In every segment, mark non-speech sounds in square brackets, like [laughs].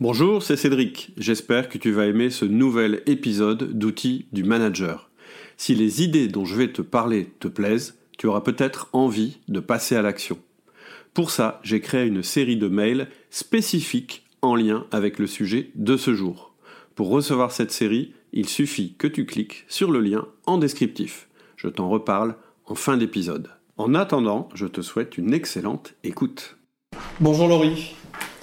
Bonjour, c'est Cédric. J'espère que tu vas aimer ce nouvel épisode d'outils du manager. Si les idées dont je vais te parler te plaisent, tu auras peut-être envie de passer à l'action. Pour ça, j'ai créé une série de mails spécifiques en lien avec le sujet de ce jour. Pour recevoir cette série, il suffit que tu cliques sur le lien en descriptif. Je t'en reparle en fin d'épisode. En attendant, je te souhaite une excellente écoute. Bonjour Laurie.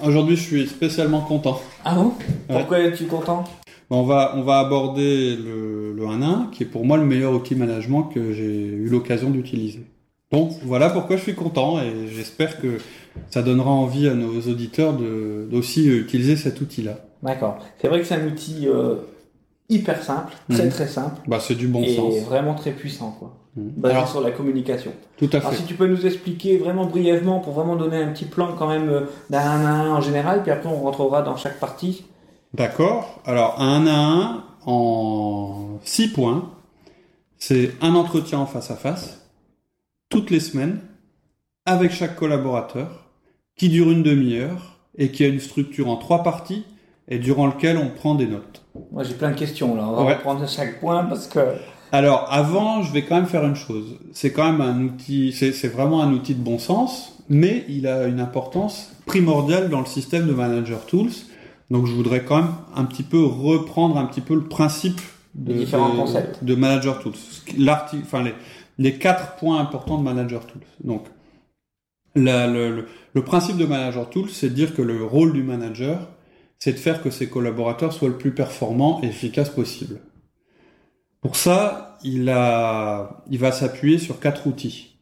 Aujourd'hui, je suis spécialement content. Ah bon? Pourquoi es-tu content? On va, on va aborder le, le 1-1, qui est pour moi le meilleur outil management que j'ai eu l'occasion d'utiliser. Donc voilà pourquoi je suis content et j'espère que ça donnera envie à nos auditeurs d'aussi utiliser cet outil-là. D'accord. C'est vrai que c'est un outil euh, hyper simple, très mhm. très simple. Bah, c'est du bon sens. Et vraiment très puissant, quoi. Mhm. Basé sur la communication. Tout à fait. Alors, si tu peux nous expliquer vraiment brièvement, pour vraiment donner un petit plan quand même euh, d'un 1 à 1 en général, puis après on rentrera dans chaque partie. D'accord. Alors, un 1 à 1 en 6 points, c'est un entretien en face à face toutes les semaines avec chaque collaborateur qui dure une demi-heure et qui a une structure en trois parties et durant lequel on prend des notes. Moi j'ai plein de questions là, on va reprendre chaque point parce que... Alors avant, je vais quand même faire une chose. C'est quand même un outil, c'est vraiment un outil de bon sens, mais il a une importance primordiale dans le système de Manager Tools. Donc je voudrais quand même un petit peu reprendre un petit peu le principe de, différents concepts. de Manager Tools. L'article, enfin les, les quatre points importants de Manager Tools. Donc, le, principe de Manager Tools, c'est de dire que le rôle du manager, c'est de faire que ses collaborateurs soient le plus performants et efficaces possible. Pour ça, il, a, il va s'appuyer sur quatre outils.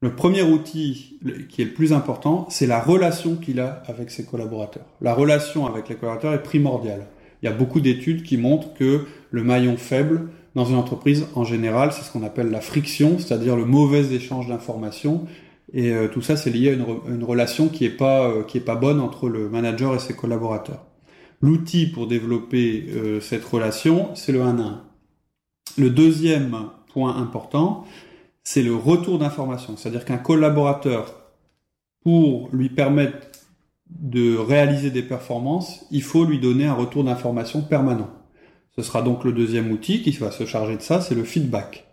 Le premier outil qui est le plus important, c'est la relation qu'il a avec ses collaborateurs. La relation avec les collaborateurs est primordiale. Il y a beaucoup d'études qui montrent que le maillon faible, dans une entreprise, en général, c'est ce qu'on appelle la friction, c'est-à-dire le mauvais échange d'informations. Et euh, tout ça, c'est lié à une, relation qui est pas euh, qui est pas bonne entre le manager et ses collaborateurs. L'outil pour développer euh, cette relation, c'est le 1 à 1. Le deuxième point important, c'est le retour d'informations. C'est-à-dire qu'un collaborateur, pour lui permettre de réaliser des performances, il faut lui donner un retour d'information permanent. Ce sera donc le deuxième outil qui va se charger de ça, c'est le feedback.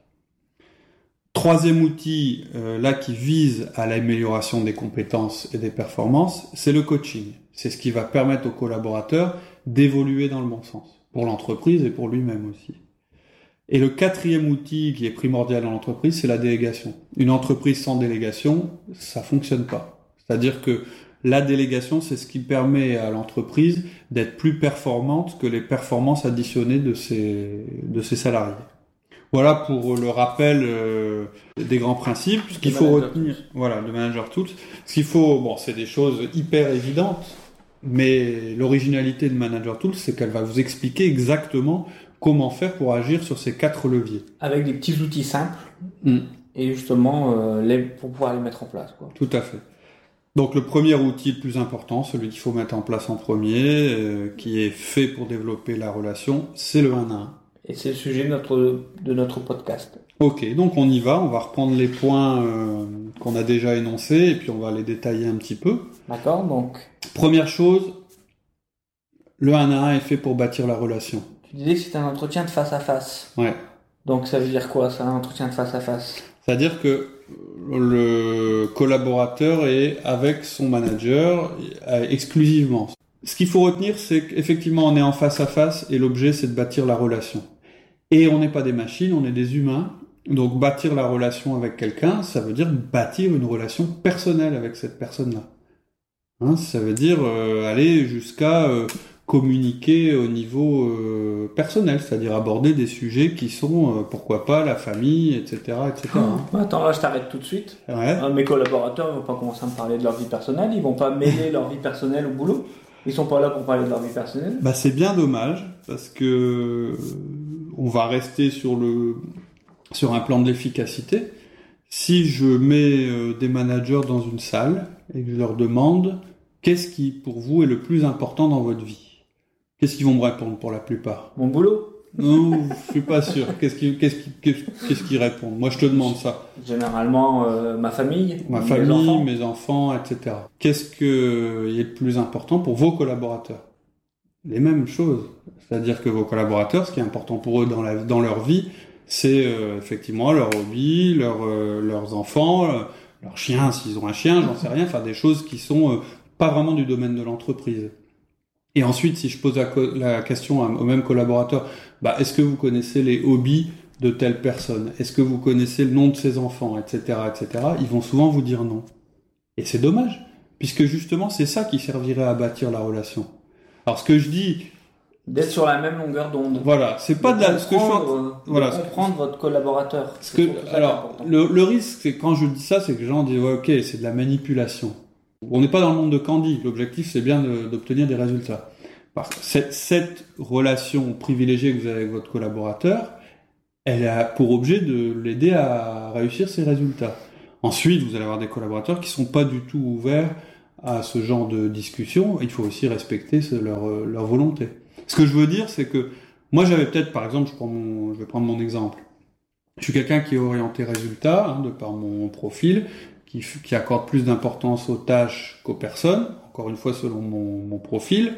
Troisième outil, euh, là, qui vise à l'amélioration des compétences et des performances, c'est le coaching. C'est ce qui va permettre aux collaborateurs d'évoluer dans le bon sens, pour l'entreprise et pour lui-même aussi. Et le quatrième outil qui est primordial dans l'entreprise, c'est la délégation. Une entreprise sans délégation, ça fonctionne pas. C'est-à-dire que la délégation, c'est ce qui permet à l'entreprise d'être plus performante que les performances additionnées de ses, de ses salariés. Voilà pour le rappel euh, des grands principes. Ce qu'il faut retenir, voilà, de manager tools. Ce qu'il faut, bon, c'est des choses hyper évidentes, mais l'originalité de manager tools, c'est qu'elle va vous expliquer exactement comment faire pour agir sur ces quatre leviers. Avec des petits outils simples. Mm. Et justement, euh, les, pour pouvoir les mettre en place. Quoi. Tout à fait. Donc le premier outil le plus important, celui qu'il faut mettre en place en premier, euh, qui est fait pour développer la relation, c'est le 1 à 1. Et c'est le sujet de notre, de notre podcast. Ok, donc on y va, on va reprendre les points euh, qu'on a déjà énoncés et puis on va les détailler un petit peu. D'accord, donc. Première chose, le 1 à 1 est fait pour bâtir la relation. Tu disais que c'est un entretien de face à face. Ouais. Donc ça veut dire quoi, ça, un entretien de face à face? C'est-à-dire que le collaborateur est avec son manager euh, exclusivement. Ce qu'il faut retenir, c'est qu'effectivement, on est en face à face et l'objet, c'est de bâtir la relation. Et on n'est pas des machines, on est des humains. Donc, bâtir la relation avec quelqu'un, ça veut dire bâtir une relation personnelle avec cette personne-là. Hein, ça veut dire euh, aller jusqu'à euh, communiquer au niveau euh, personnel, c'est-à-dire aborder des sujets qui sont, pourquoi pas, la famille, etc. etc. Ah, attends, là je t'arrête tout de suite. De mes collaborateurs ne vont pas commencer à me parler de leur vie personnelle, ils vont pas mêler leur vie personnelle au boulot. Ils sont pas là pour parler de leur vie personnelle. Bah c'est bien dommage parce que on va rester sur le sur un plan de l'efficacité. Si je mets euh, des managers dans une salle et que je leur demande qu'est-ce qui pour vous est le plus important dans votre vie? Qu'est-ce qu'ils vont me répondre pour la plupart? Mon boulot? Non, je suis pas sûr. Qu'est-ce qu'ils qu'est-ce répondent? Moi, je te demande ça. Généralement, euh, ma famille. Ma famille, mes enfants, etc. Qu'est-ce que est le plus important pour vos collaborateurs? Les mêmes choses. C'est-à-dire que vos collaborateurs, ce qui est important pour eux dans, leur vie, c'est euh, effectivement leur hobby, euh, leurs enfants, euh, leurs chiens s'ils ont un chien, j'en sais rien, faire des choses qui sont pas vraiment du domaine de l'entreprise. Et ensuite, si je pose la, question au même collaborateur, bah, est-ce que vous connaissez les hobbies de telle personne? Est-ce que vous connaissez le nom de ses enfants, etc., etc. Ils vont souvent vous dire non. Et c'est dommage, puisque justement, c'est ça qui servirait à bâtir la relation. Alors, ce que je dis, d'être sur la même longueur d'onde. Voilà, c'est pas de, la, ce que je voilà, comprendre votre collaborateur. Ce que, alors, le, le, risque, c'est quand je dis ça, c'est que les gens disent ouais, ok, c'est de la manipulation. On n'est pas dans le monde de Candy. L'objectif, c'est bien d'obtenir des résultats. Parce que cette, cette, relation privilégiée que vous avez avec votre collaborateur, elle a pour objet de l'aider à réussir ses résultats. Ensuite, vous allez avoir des collaborateurs qui sont pas du tout ouverts à ce genre de discussion. Il faut aussi respecter leur, leur volonté. Ce que je veux dire, c'est que moi, j'avais peut-être, par exemple, je, prends mon, je vais prendre mon exemple. Je suis quelqu'un qui est orienté résultat, hein, de par mon profil, qui, qui accorde plus d'importance aux tâches qu'aux personnes, encore une fois selon mon, mon, profil.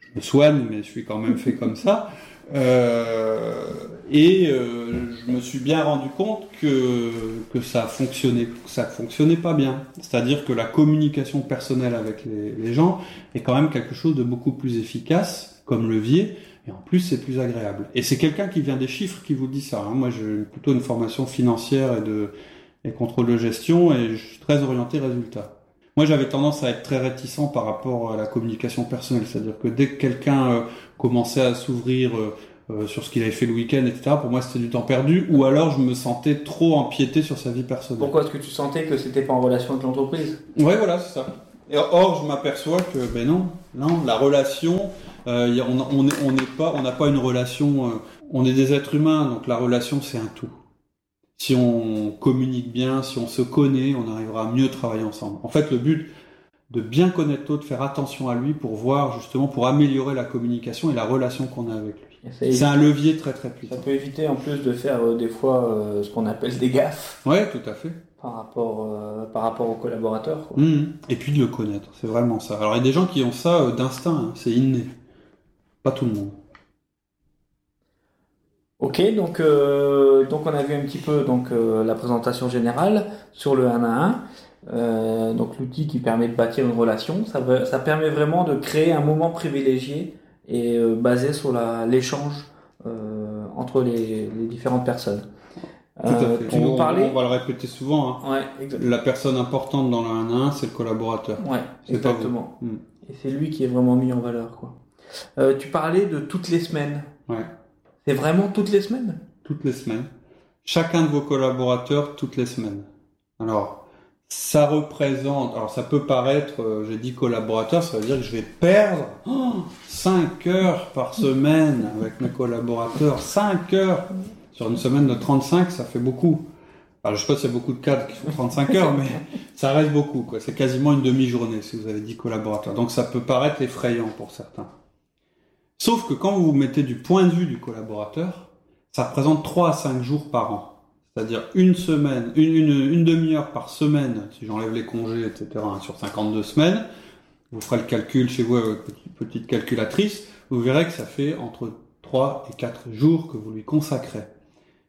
Je me soigne, mais je suis quand même fait comme ça. Euh, et euh, je me suis bien rendu compte que, que ça fonctionnait, ça fonctionnait pas bien. C'est-à-dire que la communication personnelle avec les, les gens est quand même quelque chose de beaucoup plus efficace comme levier, et en plus c'est plus agréable. Et c'est quelqu'un qui vient des chiffres qui vous dit ça. Hein. Moi j'ai plutôt une formation financière et de et contrôle de gestion et je suis très orienté résultat. Moi j'avais tendance à être très réticent par rapport à la communication personnelle, c'est-à-dire que dès que quelqu'un euh, commençait à s'ouvrir euh, euh, sur ce qu'il avait fait le week-end, etc. Pour moi, c'était du temps perdu, ou alors je me sentais trop empiété sur sa vie personnelle. Pourquoi est-ce que tu sentais que c'était pas en relation avec l'entreprise? Ouais, voilà, c'est ça. Et or, je m'aperçois que, ben non, non, la relation, euh, on n'est pas, on n'a pas une relation. Euh, on est des êtres humains, donc la relation c'est un tout. Si on communique bien, si on se connaît, on arrivera à mieux travailler ensemble. En fait, le but de bien connaître l'autre, de faire attention à lui pour voir justement, pour améliorer la communication et la relation qu'on a avec lui. C'est un levier très très puissant. Ça peut éviter en plus de faire euh, des fois ce qu'on appelle des gaffes. Ouais, tout à fait. Par rapport, par rapport aux collaborateurs. Mmh. Et puis de le connaître, c'est vraiment ça. Alors il y a des gens qui ont ça d'instinct, hein. c'est inné. Pas tout le monde. Ok, donc, euh, donc on a vu un petit peu donc, euh, la présentation générale sur le 1 à 1. Euh, donc l'outil qui permet de bâtir une relation, ça, ça permet vraiment de créer un moment privilégié et basé sur l'échange entre les, différentes personnes. Tu nous parlais... On va le répéter souvent. Hein. la personne importante dans le 1 à 1, c'est le collaborateur. Ouais, exactement. Hmm. Et c'est lui qui est vraiment mis en valeur. Quoi. Tu parlais de toutes les semaines. Ouais. C'est vraiment toutes les semaines? Toutes les semaines. Chacun de vos collaborateurs toutes les semaines. Alors, ça représente, alors ça peut paraître, euh, j'ai dit collaborateurs, ça veut dire que je vais perdre 5 heures par semaine avec mes collaborateurs. 5 heures sur une semaine de 35, ça fait beaucoup. Alors, je sais pas s'il y a beaucoup de cadres qui font 35 heures, mais ça reste beaucoup. Quoi. C'est quasiment une demi-journée si vous avez dit collaborateurs. Donc ça peut paraître effrayant pour certains. Sauf que quand vous vous mettez du point de vue du collaborateur, ça représente 3 à 5 jours par an. C'est-à-dire une semaine, une, une, demi-heure par semaine, si j'enlève les congés, etc., hein, sur 52 semaines. Vous ferez le calcul chez vous avec petite, petite calculatrice. Vous verrez que ça fait entre 3 et 4 jours que vous lui consacrez.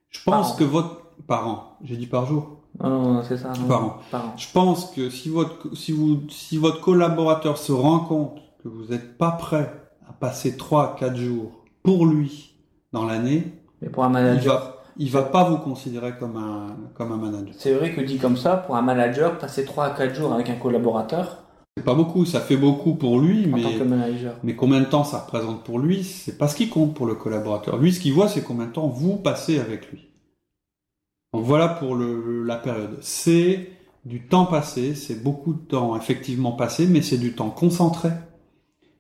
Je pense que votre... Par an. J'ai dit par jour. Non, c'est ça. par, an. Je pense que si votre, si vous, si votre collaborateur se rend compte que vous n'êtes pas prêt à passer 3 4 jours pour lui dans l'année, mais pour un manager, il va, va pas vous considérer comme un, comme un manager. C'est vrai que dit comme ça, pour un manager, passer 3 à 4 jours avec un collaborateur, c'est pas beaucoup, ça fait beaucoup pour lui, mais, mais combien de temps ça représente pour lui, c'est pas ce qui compte pour le collaborateur. Lui, ce qu'il voit, c'est combien de temps vous passez avec lui. Donc voilà pour le, la période. C'est du temps passé, c'est beaucoup de temps effectivement passé, mais c'est du temps concentré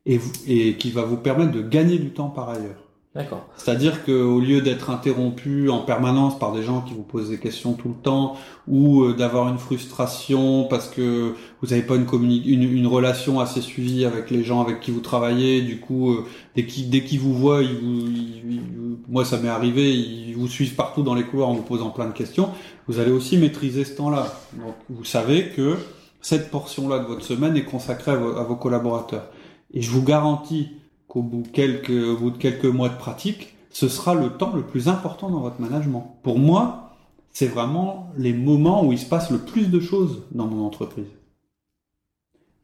et, et qui va vous permettre de gagner du temps par ailleurs. D'accord. C'est-à-dire qu'au lieu d'être interrompu en permanence par des gens qui vous posent des questions tout le temps, ou euh, d'avoir une frustration parce que vous n'avez pas une, une, une, relation assez suivie avec les gens avec qui vous travaillez, du coup, euh, dès qu'ils dès qu'ils vous voient, ils vous, moi ça m'est arrivé, ils vous suivent partout dans les couloirs en vous posant plein de questions. Vous allez aussi maîtriser ce temps-là. Donc vous savez que cette portion-là de votre semaine est consacrée à vos collaborateurs. Et je vous garantis qu'au bout, au bout de quelques mois de pratique, ce sera le temps le plus important dans votre management. Pour moi, c'est vraiment les moments où il se passe le plus de choses dans mon entreprise.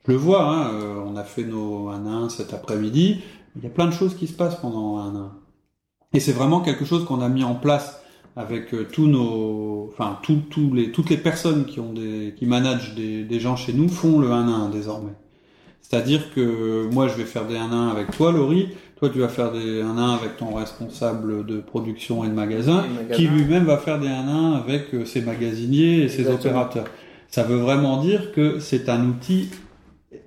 Je le vois, hein, euh, on a fait nos 1 1 cet après-midi, il y a plein de choses qui se passent pendant un 1 Et c'est vraiment quelque chose qu'on a mis en place avec euh, tous nos, enfin les, toutes les personnes qui ont des, qui managent des, gens chez nous font le 1 1 désormais. C'est-à-dire que moi je vais faire des 1 1 avec toi, Laurie. Toi tu vas faire des 1 1 avec ton responsable de production et de magasin, Et qui lui-même va faire des 1 1 avec euh, ses magasiniers et ses opérateurs. Ça veut vraiment dire que c'est un outil,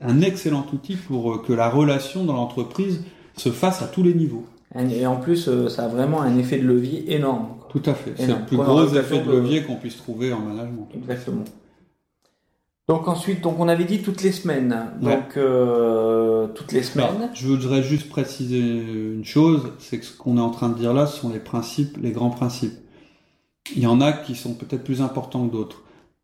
un excellent outil pour euh, que la relation dans l'entreprise se fasse à tous les niveaux. Et en plus, euh, ça a vraiment un effet de levier énorme. quoi. Tout à fait. C'est le plus gros effet de- levier qu'on puisse trouver en management. Exactement. Donc ensuite, donc on avait dit toutes les semaines. Ouais. Donc euh, toutes les semaines. je voudrais juste préciser une chose, c'est que ce qu'on est en train de dire là, ce sont les principes, les grands principes. Il y en a qui sont peut-être plus importants que d'autres.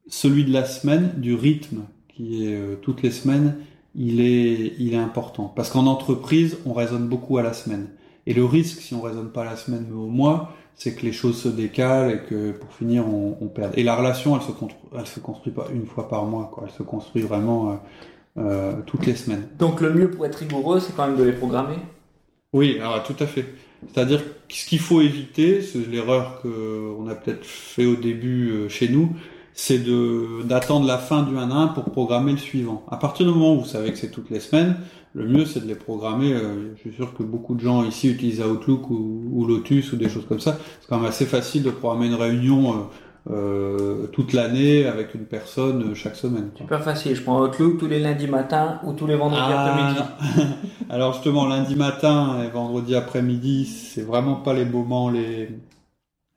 Celui de la semaine, du rythme, qui est euh, toutes les semaines, il est, il est important. Parce qu'en entreprise, on raisonne beaucoup à la semaine. Et le risque, si on raisonne pas la semaine mais au mois, c'est que les choses se décalent et que pour finir, on, on perd. Et la relation, elle se, construit, elle se construit pas une fois par mois, quoi. Elle se construit vraiment euh, euh, toutes les semaines. Donc le mieux pour être rigoureux, c'est quand même de les programmer? Oui, alors tout à fait. C'est-à-dire que ce qu'il faut éviter, c'est l'erreur que on a peut-être fait au début euh, chez nous, c'est de d'attendre la fin du 1 à 1 pour programmer le suivant. À partir du moment où vous savez que c'est toutes les semaines, le mieux c'est de les programmer. euh, je suis sûr que beaucoup de gens ici utilisent Outlook ou, ou Lotus ou des choses comme ça. C'est quand même assez facile de programmer une réunion euh, euh, toute l'année avec une personne euh, chaque semaine. quoi. Super facile. Je prends Outlook tous les lundis matin ou tous les vendredis après-midi. Ah, [laughs] Alors justement, lundi matin et vendredi après-midi, c'est vraiment pas les moments les,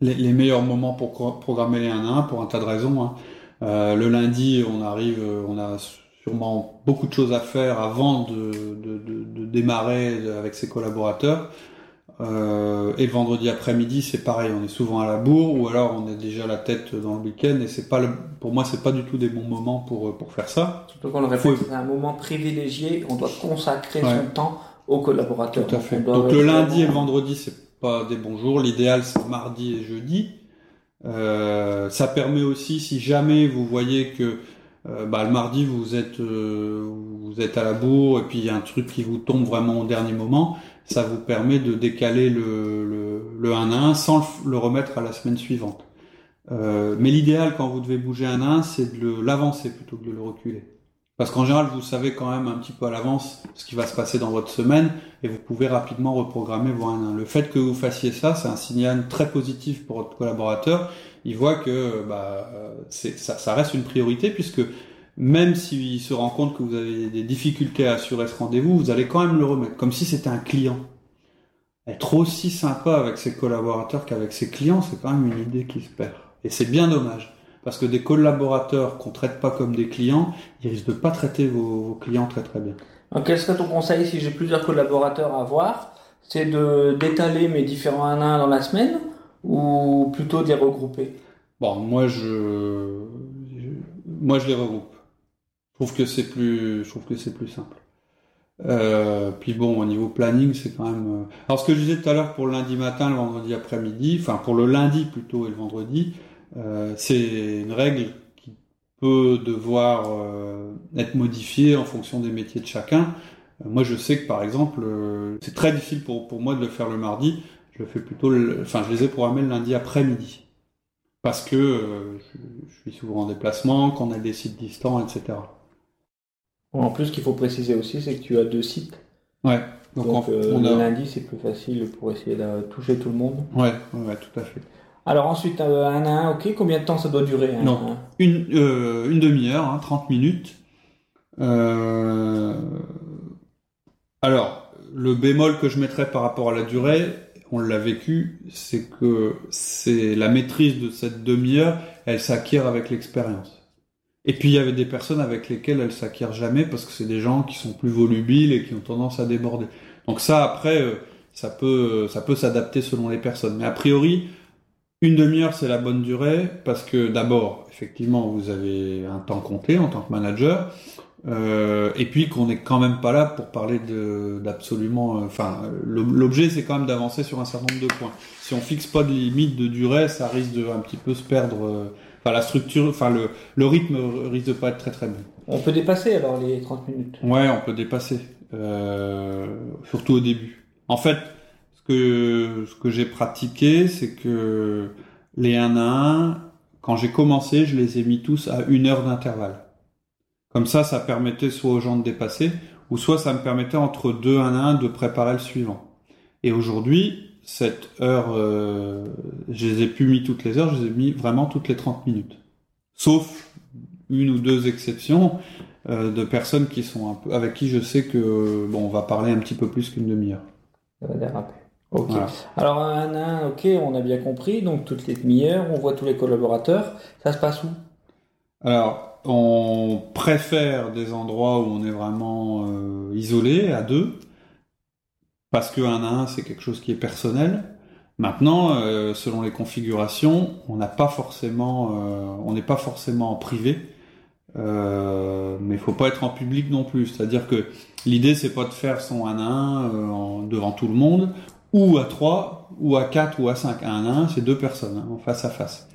les, les meilleurs moments pour programmer les 1 à 1 pour un tas de raisons. hein. Euh, le lundi, on arrive, on a sûrement beaucoup de choses à faire avant de, de, de, de démarrer avec ses collaborateurs. Euh, et le vendredi après-midi, c'est pareil, on est souvent à la bourre ou alors on est déjà la tête dans le week-end et c'est pas le, pour moi, c'est pas du tout des bons moments pour, pour faire ça. Surtout qu'on le répète, c'est un moment privilégié. On doit consacrer Ouais. son temps aux collaborateurs. Tout à Donc, fait. on doit Donc le lundi et le vendredi, c'est pas des bons jours. L'idéal, c'est mardi et jeudi. Euh, ça permet aussi, si jamais vous voyez que euh, bah, le mardi vous êtes euh, vous êtes à la bourre et puis il y a un truc qui vous tombe vraiment au dernier moment, ça vous permet de décaler le, le, le 1 à 1 sans le, remettre à la semaine suivante. Euh, mais l'idéal quand vous devez bouger un à 1, c'est de l'avancer plutôt que de le reculer. Parce qu'en général, vous savez quand même un petit peu à l'avance ce qui va se passer dans votre semaine et vous pouvez rapidement reprogrammer vos 1 à 1. Le fait que vous fassiez ça, c'est un signal très positif pour votre collaborateur. Il voit que bah, euh, ça, ça reste une priorité puisque même s'il se rend compte que vous avez des difficultés à assurer ce rendez-vous, vous allez quand même le remettre, comme si c'était un client. Être aussi sympa avec ses collaborateurs qu'avec ses clients, c'est quand même une idée qui se perd. Et c'est bien dommage. Parce que des collaborateurs qu'on traite pas comme des clients, ils risquent de pas traiter vos, vos clients très très bien. Donc, quel serait ton conseil si j'ai plusieurs collaborateurs à voir C'est de d'étaler mes différents 1 à 1 dans la semaine ou plutôt de les regrouper? Bon, moi je, je- moi je les regroupe. Je trouve que c'est plus, je trouve que c'est plus simple. Euh, puis bon, au niveau planning, c'est quand même. euh, Alors ce que je disais tout à l'heure pour le lundi matin, le vendredi après-midi, enfin pour le lundi plutôt et le vendredi, euh, c'est une règle qui peut devoir euh, être modifiée en fonction des métiers de chacun. Euh, moi, je sais que par exemple, c'est très difficile pour pour moi de le faire le mardi. Je le fais plutôt, le... enfin, je les ai programmés le lundi après-midi parce que euh, je, suis souvent en déplacement, qu'on a des sites distants, etc. En plus, ce qu'il faut préciser aussi, c'est que tu as deux sites. Ouais. Donc, Donc, on, euh, on le a. lundi, c'est plus facile pour essayer de toucher tout le monde. Ouais, ouais, tout à fait. Alors ensuite, euh, 1 à 1, ok. Combien de temps ça doit durer un Non. un? Une, euh, une demi-heure, hein, 30 minutes. Euh, Alors, le bémol que je mettrais par rapport à la durée, on l'a vécu, c'est que c'est la maîtrise de cette demi-heure, elle s'acquiert avec l'expérience. Et puis il y avait des personnes avec lesquelles elle s'acquiert jamais parce que c'est des gens qui sont plus volubiles et qui ont tendance à déborder. Donc ça après, euh, ça peut, ça peut s'adapter selon les personnes. Mais a priori, Une demi-heure, c'est la bonne durée parce que d'abord, effectivement, vous avez un temps compté en tant que manager. Euh, et puis qu'on n'est quand même pas là pour parler d'absolument. Euh, enfin, l'objet c'est quand même d'avancer sur un certain nombre de points. Si on fixe pas de limite de durée, ça risque de un petit peu se perdre. Euh, enfin, la structure, enfin le, le rythme risque de pas être très très bon. On peut dépasser alors les 30 minutes. Ouais, on peut dépasser, euh, surtout au début. En fait, que ce que j'ai pratiqué, c'est que les 1 à 1, quand j'ai commencé, je les ai mis tous à une heure d'intervalle. Comme ça, ça permettait soit aux gens de dépasser, ou soit ça me permettait entre deux un à un de préparer le suivant. Et aujourd'hui, cette heure, euh, je les ai plus mis toutes les heures, je les ai mis vraiment toutes les 30 minutes. Sauf une ou deux exceptions euh, de personnes qui sont un peu, avec qui je sais que bon, on va parler un petit peu plus qu'une demi-heure. Ça va déraper. Ok. Alors un à un, ok, on a bien compris. Donc toutes les demi-heures, on voit tous les collaborateurs. Ça se passe où? Alors on préfère des endroits où on est vraiment euh, isolé, à deux, parce que un à un, c'est quelque chose qui est personnel. Maintenant, euh, selon les configurations, on n'a pas forcément, euh, on n'est pas forcément en privé, mais il faut pas être en public non plus. C'est-à-dire que l'idée, c'est pas de faire son un à un devant tout le monde, ou à trois, ou à quatre, ou à cinq. Un à un, c'est deux personnes, hein, face à face.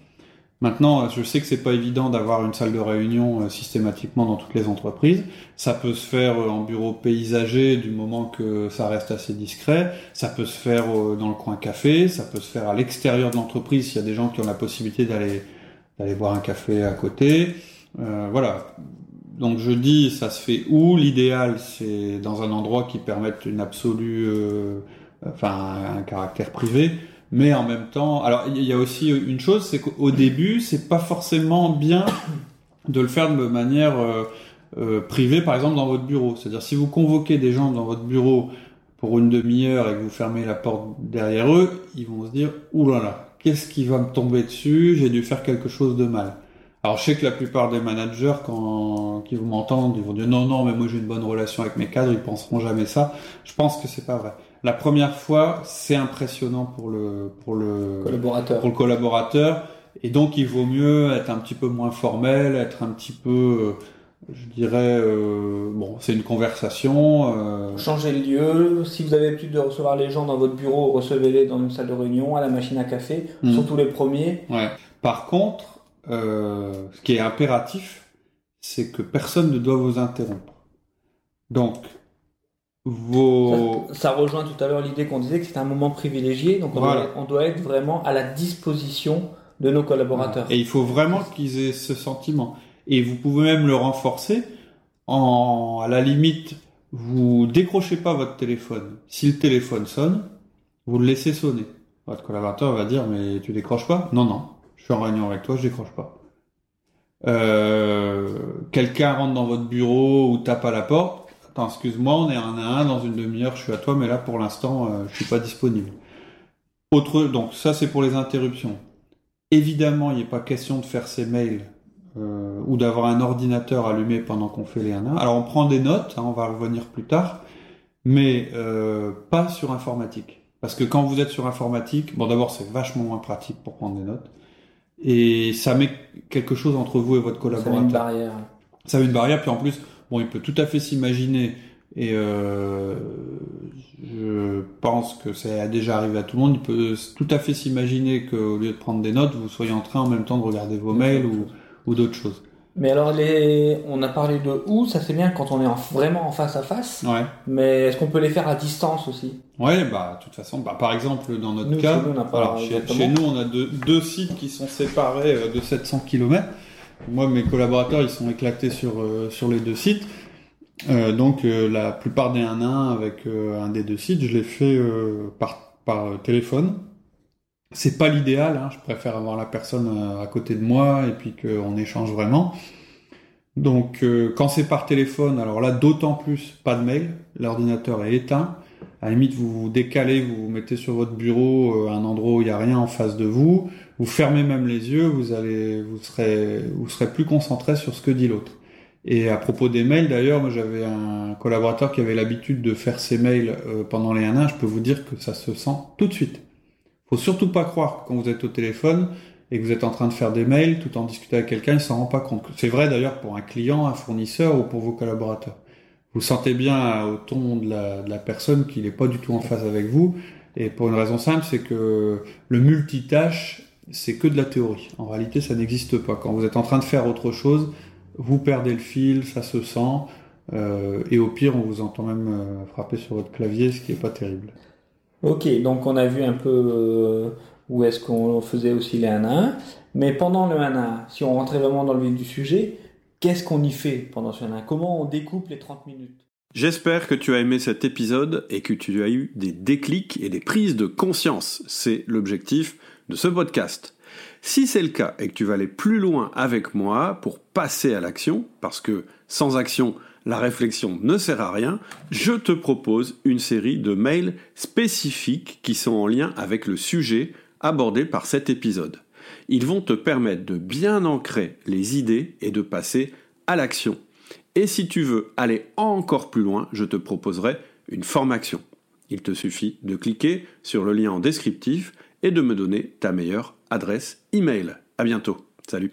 Maintenant, je sais que c'est pas évident d'avoir une salle de réunion euh, systématiquement dans toutes les entreprises. Ça peut se faire euh, en bureau paysager du moment que ça reste assez discret. Ça peut se faire euh, dans le coin café. Ça peut se faire à l'extérieur de l'entreprise s'il y a des gens qui ont la possibilité d'aller d'aller boire un café à côté. Euh, voilà. Donc je dis, ça se fait où? L'idéal, c'est dans un endroit qui permette une absolue, enfin un caractère privé mais en même temps, alors il y a aussi une chose, c'est qu'au début, c'est pas forcément bien de le faire de manière euh, euh, privée, par exemple dans votre bureau. C'est-à-dire si vous convoquez des gens dans votre bureau pour une demi-heure et que vous fermez la porte derrière eux, ils vont se dire ouh là là, qu'est-ce qui va me tomber dessus? J'ai dû faire quelque chose de mal. Alors je sais que la plupart des managers, quand qui vous m'entendent, ils vont dire non non, mais moi j'ai une bonne relation avec mes cadres, ils penseront jamais ça. Je pense que c'est pas vrai la première fois, c'est impressionnant pour le pour le collaborateur. Pour le collaborateur, et donc il vaut mieux être un petit peu moins formel, être un petit peu, euh, je dirais, euh, bon, c'est une conversation. Euh... Changer le lieu. Si vous avez l'habitude de recevoir les gens dans votre bureau, recevez-les dans une salle de réunion, à la machine à café, hmm. surtout les premiers. Ouais. Par contre, euh, ce qui est impératif, c'est que personne ne doit vous interrompre. Donc, ça, rejoint tout à l'heure l'idée qu'on disait que c'est un moment privilégié, donc on, doit, être vraiment à la disposition de nos collaborateurs. Et il faut vraiment qu'ils aient ce sentiment. Et vous pouvez même le renforcer en, à la limite, vous décrochez pas votre téléphone. Si le téléphone sonne, vous le laissez sonner. Votre collaborateur va dire mais tu décroches pas? Non non, je suis en réunion avec toi, je décroche pas. Euh, quelqu'un rentre dans votre bureau ou tape à la porte, Attends, excuse-moi, on est un à un, dans une demi-heure, je suis à toi, mais là, pour l'instant, euh, je suis pas disponible. Autre, donc, ça, c'est pour les interruptions. Évidemment, il n'est pas question de faire ses mails euh, ou d'avoir un ordinateur allumé pendant qu'on fait les 1 1. Alors, on prend des notes, hein, on va revenir plus tard, mais euh, pas sur informatique. Parce que quand vous êtes sur informatique, bon, d'abord, c'est vachement moins pratique pour prendre des notes. Et ça met quelque chose entre vous et votre collaborateur. Ça met une barrière. Ça met une barrière, puis en plus, Bon, il peut tout à fait s'imaginer, et euh, je pense que ça a déjà arrivé à tout le monde, il peut tout à fait s'imaginer qu'au lieu de prendre des notes, vous soyez en train en même temps de regarder vos mails ou, ou d'autres choses. Mais alors, les... on a parlé de où, ça c'est bien quand on est en... vraiment en face à face. Ouais. Mais est-ce qu'on peut les faire à distance aussi? Ouais, bah, de toute façon, bah, par exemple, dans notre cas, chez, nous, on a deux, deux, sites qui sont séparés euh, de 700 km. Moi, mes collaborateurs, ils sont éclatés sur, euh, les deux sites. Euh, donc, euh, la plupart des 1 1 avec un des deux sites, je l'ai fait par, par téléphone. C'est pas l'idéal, hein. je préfère avoir la personne à côté de moi et puis qu'on échange vraiment. Donc, quand c'est par téléphone, alors là, d'autant plus, pas de mail, l'ordinateur est éteint. À la limite, vous vous décalez, vous vous mettez sur votre bureau, un endroit où il n'y a rien en face de vous vous fermez même les yeux, vous allez, vous serez, vous serez plus concentré sur ce que dit l'autre. Et à propos des mails, d'ailleurs, moi j'avais un collaborateur qui avait l'habitude de faire ses mails euh, pendant les 1 1, je peux vous dire que ça se sent tout de suite. Faut surtout pas croire que quand vous êtes au téléphone et que vous êtes en train de faire des mails tout en discutant avec quelqu'un, il s'en rend pas compte. C'est vrai d'ailleurs pour un client, un fournisseur ou pour vos collaborateurs. Vous sentez bien au ton de la, personne qu'il n'est pas du tout en phase avec vous. Et pour une raison simple, c'est que le multitâche, c'est que de la théorie. En réalité, ça n'existe pas. Quand vous êtes en train de faire autre chose, vous perdez le fil, ça se sent. Euh, et au pire, on vous entend même euh, frapper sur votre clavier, ce qui n'est pas terrible. Ok, donc on a vu un peu euh, où est-ce qu'on faisait aussi les 1 à 1. Mais pendant le 1 à 1, si on rentrait vraiment dans le vif du sujet, qu'est-ce qu'on y fait pendant ce 1 à 1 Comment on découpe les 30 minutes? J'espère que tu as aimé cet épisode et que tu as eu des déclics et des prises de conscience. C'est l'objectif de ce podcast. Si c'est le cas et que tu vas aller plus loin avec moi pour passer à l'action, parce que sans action, la réflexion ne sert à rien, je te propose une série de mails spécifiques qui sont en lien avec le sujet abordé par cet épisode. Ils vont te permettre de bien ancrer les idées et de passer à l'action. Et si tu veux aller encore plus loin, je te proposerai une formation. Il te suffit de cliquer sur le lien en descriptif et de me donner ta meilleure adresse email. À bientôt. Salut.